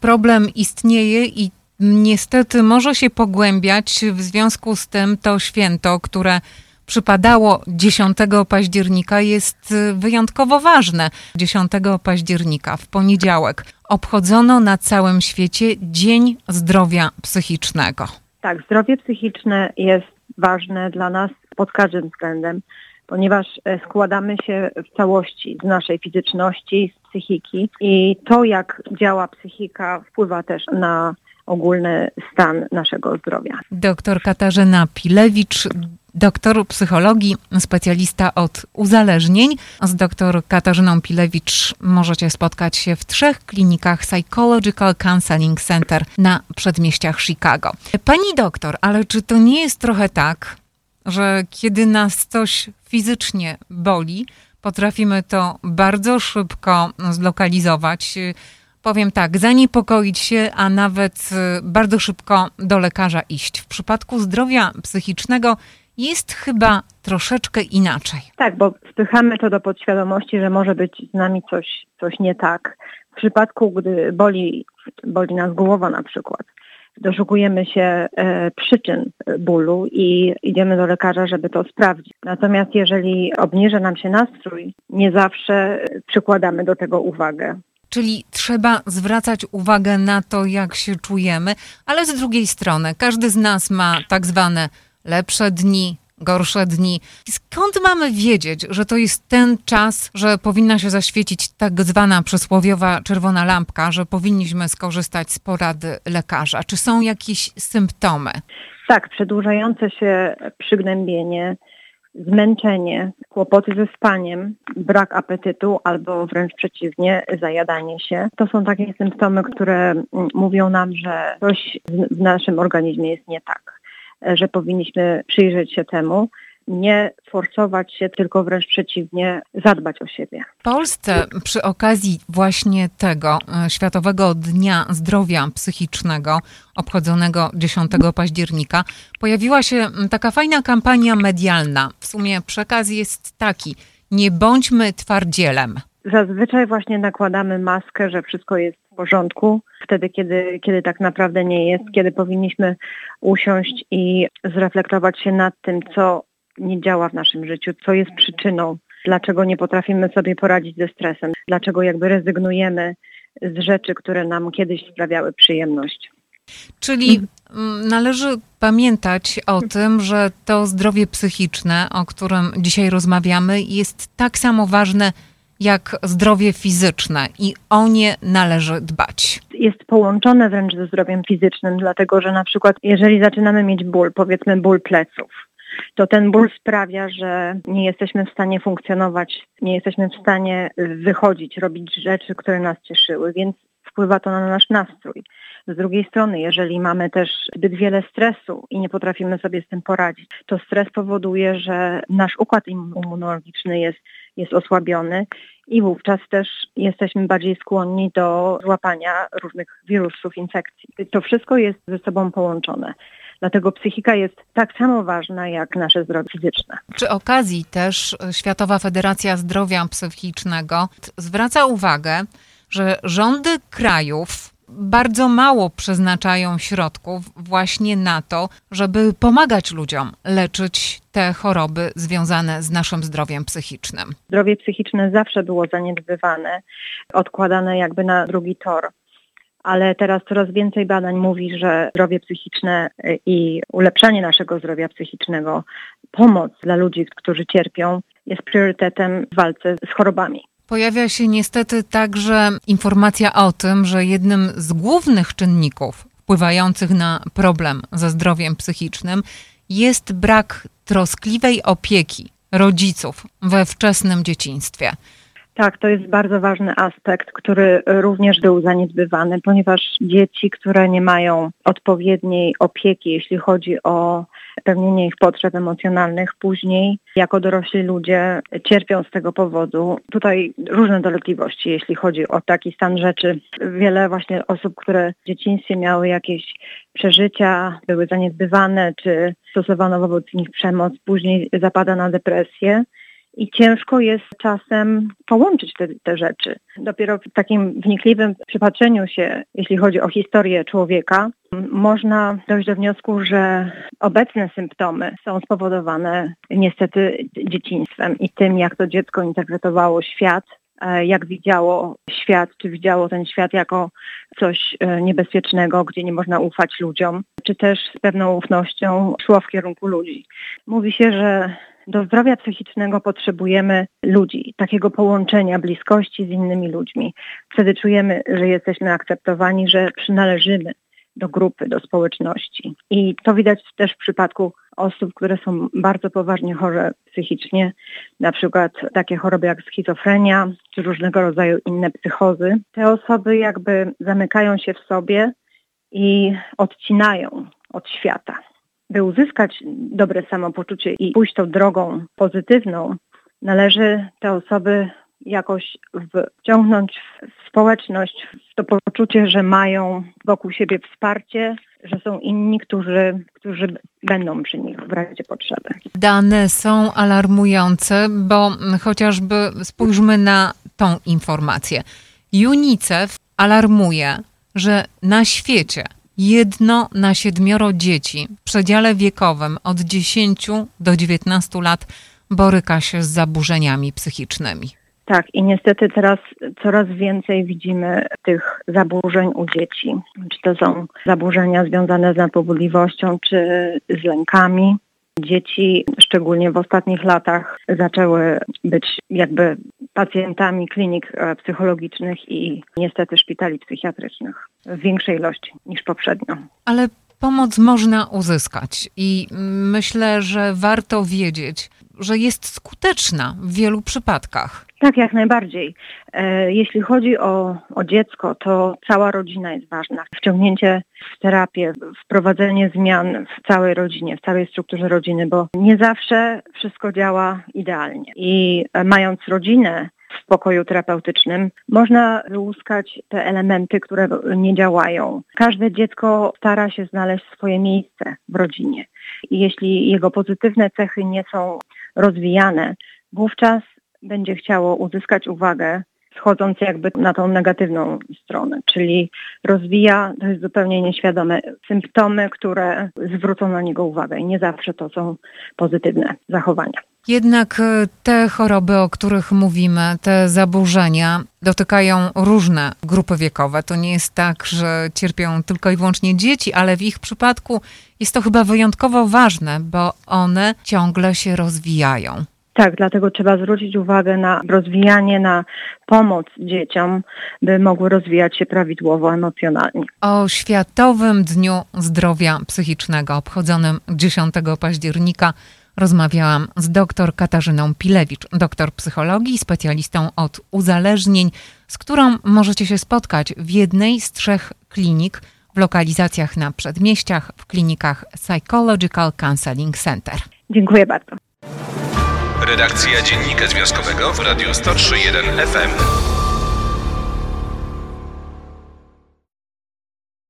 Problem istnieje i niestety może się pogłębiać. W związku z tym to święto, które przypadało 10 października, jest wyjątkowo ważne. 10 października, w poniedziałek, obchodzono na całym świecie Dzień Zdrowia Psychicznego. Tak, zdrowie psychiczne jest ważne dla nas pod każdym względem, ponieważ e, składamy się w całości z naszej fizyczności, z psychiki i to, jak działa psychika, wpływa też na ogólny stan naszego zdrowia. Doktor Katarzyna Pilewicz, doktor psychologii, specjalista od uzależnień. Z doktor Katarzyną Pilewicz możecie spotkać się w trzech klinikach Psychological Counseling Center na przedmieściach Chicago. Pani doktor, ale czy to nie jest trochę tak, że kiedy nas coś fizycznie boli, potrafimy to bardzo szybko zlokalizować? powiem tak, zaniepokoić się, a nawet bardzo szybko do lekarza iść. W przypadku zdrowia psychicznego jest chyba troszeczkę inaczej. Tak, bo spychamy to do podświadomości, że może być z nami coś, coś nie tak. W przypadku, gdy boli, boli nas głowa na przykład, doszukujemy się e, przyczyn bólu i idziemy do lekarza, żeby to sprawdzić. Natomiast jeżeli obniża nam się nastrój, nie zawsze przykładamy do tego uwagę. Czyli trzeba zwracać uwagę na to, jak się czujemy, ale z drugiej strony każdy z nas ma tak zwane lepsze dni, gorsze dni. Skąd mamy wiedzieć, że to jest ten czas, że powinna się zaświecić tak zwana przysłowiowa czerwona lampka, że powinniśmy skorzystać z porady lekarza? Czy są jakieś symptomy? Tak, przedłużające się przygnębienie, zmęczenie, kłopoty ze spaniem, brak apetytu albo wręcz przeciwnie, zajadanie się. To są takie symptomy, które mm, mówią nam, że coś w naszym organizmie jest nie tak, że powinniśmy przyjrzeć się temu nie forsować się, tylko wręcz przeciwnie, zadbać o siebie. W Polsce przy okazji właśnie tego e, Światowego Dnia Zdrowia Psychicznego, obchodzonego 10 października, pojawiła się taka fajna kampania medialna. W sumie przekaz jest taki: nie bądźmy twardzielem. Zazwyczaj właśnie nakładamy maskę, że wszystko jest w porządku, wtedy kiedy, kiedy tak naprawdę nie jest, kiedy powinniśmy usiąść i zreflektować się nad tym, co nie działa w naszym życiu, co jest przyczyną, dlaczego nie potrafimy sobie poradzić ze stresem, dlaczego jakby rezygnujemy z rzeczy, które nam kiedyś sprawiały przyjemność. Czyli należy pamiętać o tym, że to zdrowie psychiczne, o którym dzisiaj rozmawiamy, jest tak samo ważne jak zdrowie fizyczne i o nie należy dbać. Jest połączone wręcz ze zdrowiem fizycznym, dlatego że na przykład jeżeli zaczynamy mieć ból, powiedzmy ból pleców, to ten ból sprawia, że nie jesteśmy w stanie funkcjonować, nie jesteśmy w stanie wychodzić, robić rzeczy, które nas cieszyły, więc wpływa to na nasz nastrój. Z drugiej strony, jeżeli mamy też zbyt wiele stresu i nie potrafimy sobie z tym poradzić, to stres powoduje, że nasz układ immunologiczny jest, jest osłabiony i wówczas też jesteśmy bardziej skłonni do złapania różnych wirusów, infekcji. To wszystko jest ze sobą połączone. Dlatego psychika jest tak samo ważna jak nasze zdrowie fizyczne. Przy okazji też Światowa Federacja Zdrowia Psychicznego zwraca uwagę, że rządy krajów bardzo mało przeznaczają środków właśnie na to, żeby pomagać ludziom leczyć te choroby związane z naszym zdrowiem psychicznym. Zdrowie psychiczne zawsze było zaniedbywane, odkładane jakby na drugi tor ale teraz coraz więcej badań mówi, że zdrowie psychiczne y, i ulepszanie naszego zdrowia psychicznego, pomoc dla ludzi, którzy cierpią, jest priorytetem w walce z chorobami. Pojawia się niestety także informacja o tym, że jednym z głównych czynników wpływających na problem ze zdrowiem psychicznym jest brak troskliwej opieki rodziców we wczesnym dzieciństwie. Tak, to jest bardzo ważny aspekt, który również był zaniedbywany, ponieważ dzieci, które nie mają odpowiedniej opieki, jeśli chodzi o spełnienie ich potrzeb emocjonalnych, później jako dorośli ludzie cierpią z tego powodu. Tutaj różne dolegliwości, jeśli chodzi o taki stan rzeczy. Wiele właśnie osób, które w dzieciństwie miały jakieś przeżycia, były zaniedbywane, czy stosowano wobec nich przemoc, później zapada na depresję i ciężko jest czasem połączyć te, te rzeczy. Dopiero w takim wnikliwym przypatrzeniu się, jeśli chodzi o historię człowieka, można dojść do wniosku, że obecne symptomy są spowodowane niestety dzieciństwem i tym, jak to dziecko interpretowało świat, e, jak widziało świat, czy widziało ten świat jako coś e, niebezpiecznego, gdzie nie można ufać ludziom, czy też z pewną ufnością szło w kierunku ludzi. Mówi się, że do zdrowia psychicznego potrzebujemy ludzi, takiego połączenia, bliskości z innymi ludźmi. Wtedy czujemy, że jesteśmy akceptowani, że przynależymy do grupy, do społeczności. I to widać też w przypadku osób, które są bardzo poważnie chore psychicznie, na przykład takie choroby jak schizofrenia czy różnego rodzaju inne psychozy. Te osoby jakby zamykają się w sobie i odcinają od świata by uzyskać dobre samopoczucie i pójść tą drogą pozytywną, należy te osoby jakoś wciągnąć w społeczność, w to poczucie, że mają wokół siebie wsparcie, że są inni, którzy, którzy będą przy nich w razie potrzeby. Dane są alarmujące, bo chociażby spójrzmy na tą informację. UNICEF alarmuje, że na świecie jedno na siedmioro dzieci w przedziale wiekowym od 10 do 19 lat boryka się z zaburzeniami psychicznymi. Tak, i niestety teraz coraz więcej widzimy tych zaburzeń u dzieci. Czy to są zaburzenia związane z nadpobudliwością, czy z lękami. Dzieci, szczególnie w ostatnich latach, zaczęły być jakby pacjentami klinik e, psychologicznych i niestety szpitali psychiatrycznych w większej ilości niż poprzednio. Ale pomoc można uzyskać i myślę, że warto wiedzieć, że jest skuteczna w wielu przypadkach. Tak, jak najbardziej. E, jeśli chodzi o, o dziecko, to cała rodzina jest ważna. Wciągnięcie w terapię, wprowadzenie zmian w całej rodzinie, w całej strukturze rodziny, bo nie zawsze wszystko działa idealnie. I e, mając rodzinę, w pokoju terapeutycznym, można wyłuskać te elementy, które nie działają. Każde dziecko stara się znaleźć swoje miejsce w rodzinie. I jeśli jego pozytywne cechy nie są rozwijane, wówczas będzie chciało uzyskać uwagę, schodząc jakby na tą negatywną stronę, czyli rozwija, to jest zupełnie nieświadome, symptomy, które zwrócą na niego uwagę i nie zawsze to są pozytywne zachowania. Jednak e, te choroby, o których mówimy, te zaburzenia dotykają różne grupy wiekowe. To nie jest tak, że cierpią tylko i wyłącznie dzieci, ale w ich przypadku jest to chyba wyjątkowo ważne, bo one ciągle się rozwijają. Tak, dlatego trzeba zwrócić uwagę na rozwijanie, na pomoc dzieciom, by mogły rozwijać się prawidłowo emocjonalnie. O Światowym Dniu Zdrowia Psychicznego obchodzonym 10 października rozmawiałam z dr Katarzyną Pilewicz, doktor psychologii, specjalistą od uzależnień, z którą możecie się spotkać w jednej z trzech klinik w lokalizacjach na przedmieściach, w klinikach Psychological Counseling Center. Dziękuję bardzo. Redakcja Dziennika Związkowego w Radiu 103.1 FM.